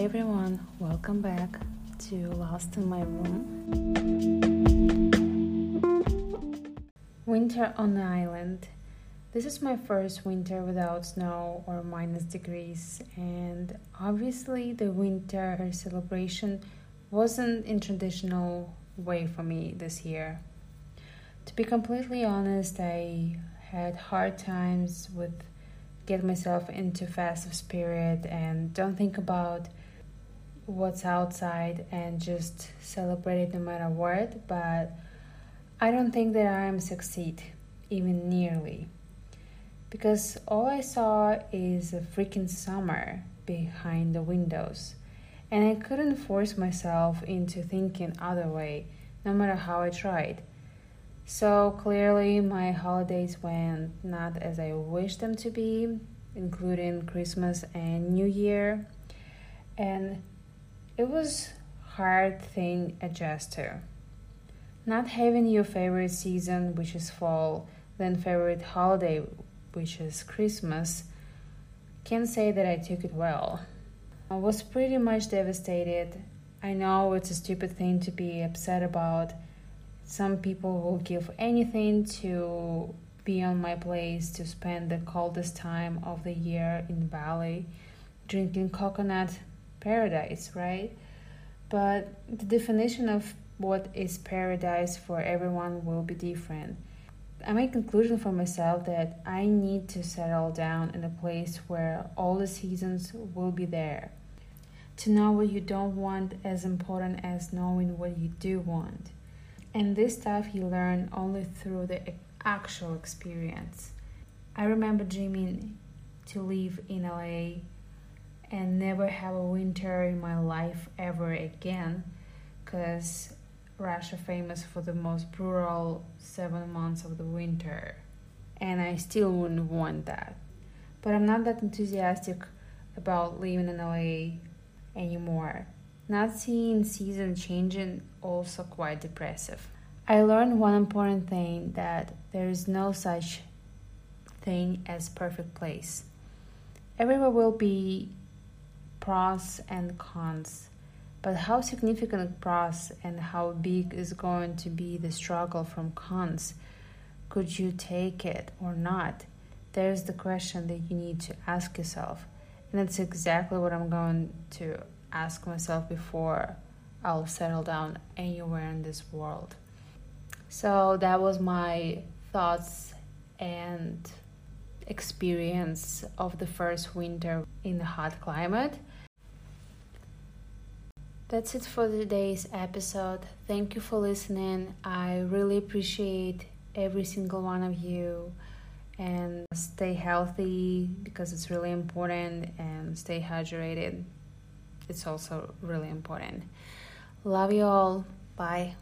Everyone, welcome back to Lost in My Room. Winter on the island. This is my first winter without snow or minus degrees, and obviously, the winter celebration wasn't in traditional way for me this year. To be completely honest, I had hard times with get myself into festive spirit and don't think about what's outside and just celebrate it no matter what but i don't think that i am succeed even nearly because all i saw is a freaking summer behind the windows and i couldn't force myself into thinking other way no matter how i tried so clearly, my holidays went not as I wished them to be, including Christmas and New Year. And it was hard thing adjust to. Not having your favorite season, which is fall, then favorite holiday, which is Christmas, can't say that I took it well. I was pretty much devastated. I know it's a stupid thing to be upset about some people will give anything to be on my place to spend the coldest time of the year in Bali drinking coconut paradise, right? But the definition of what is paradise for everyone will be different. I made conclusion for myself that I need to settle down in a place where all the seasons will be there. To know what you don't want as important as knowing what you do want. And this stuff you learn only through the actual experience. I remember dreaming to live in LA and never have a winter in my life ever again because Russia famous for the most brutal seven months of the winter and I still wouldn't want that. But I'm not that enthusiastic about living in LA anymore. Not seeing season changing also quite depressive. I learned one important thing that there is no such thing as perfect place. Everywhere will be pros and cons, but how significant pros and how big is going to be the struggle from cons? Could you take it or not? There's the question that you need to ask yourself. And that's exactly what I'm going to ask myself before I'll settle down anywhere in this world. So that was my thoughts and experience of the first winter in the hot climate. That's it for today's episode. Thank you for listening. I really appreciate every single one of you and stay healthy because it's really important and stay hydrated. It's also really important. Love you all. Bye.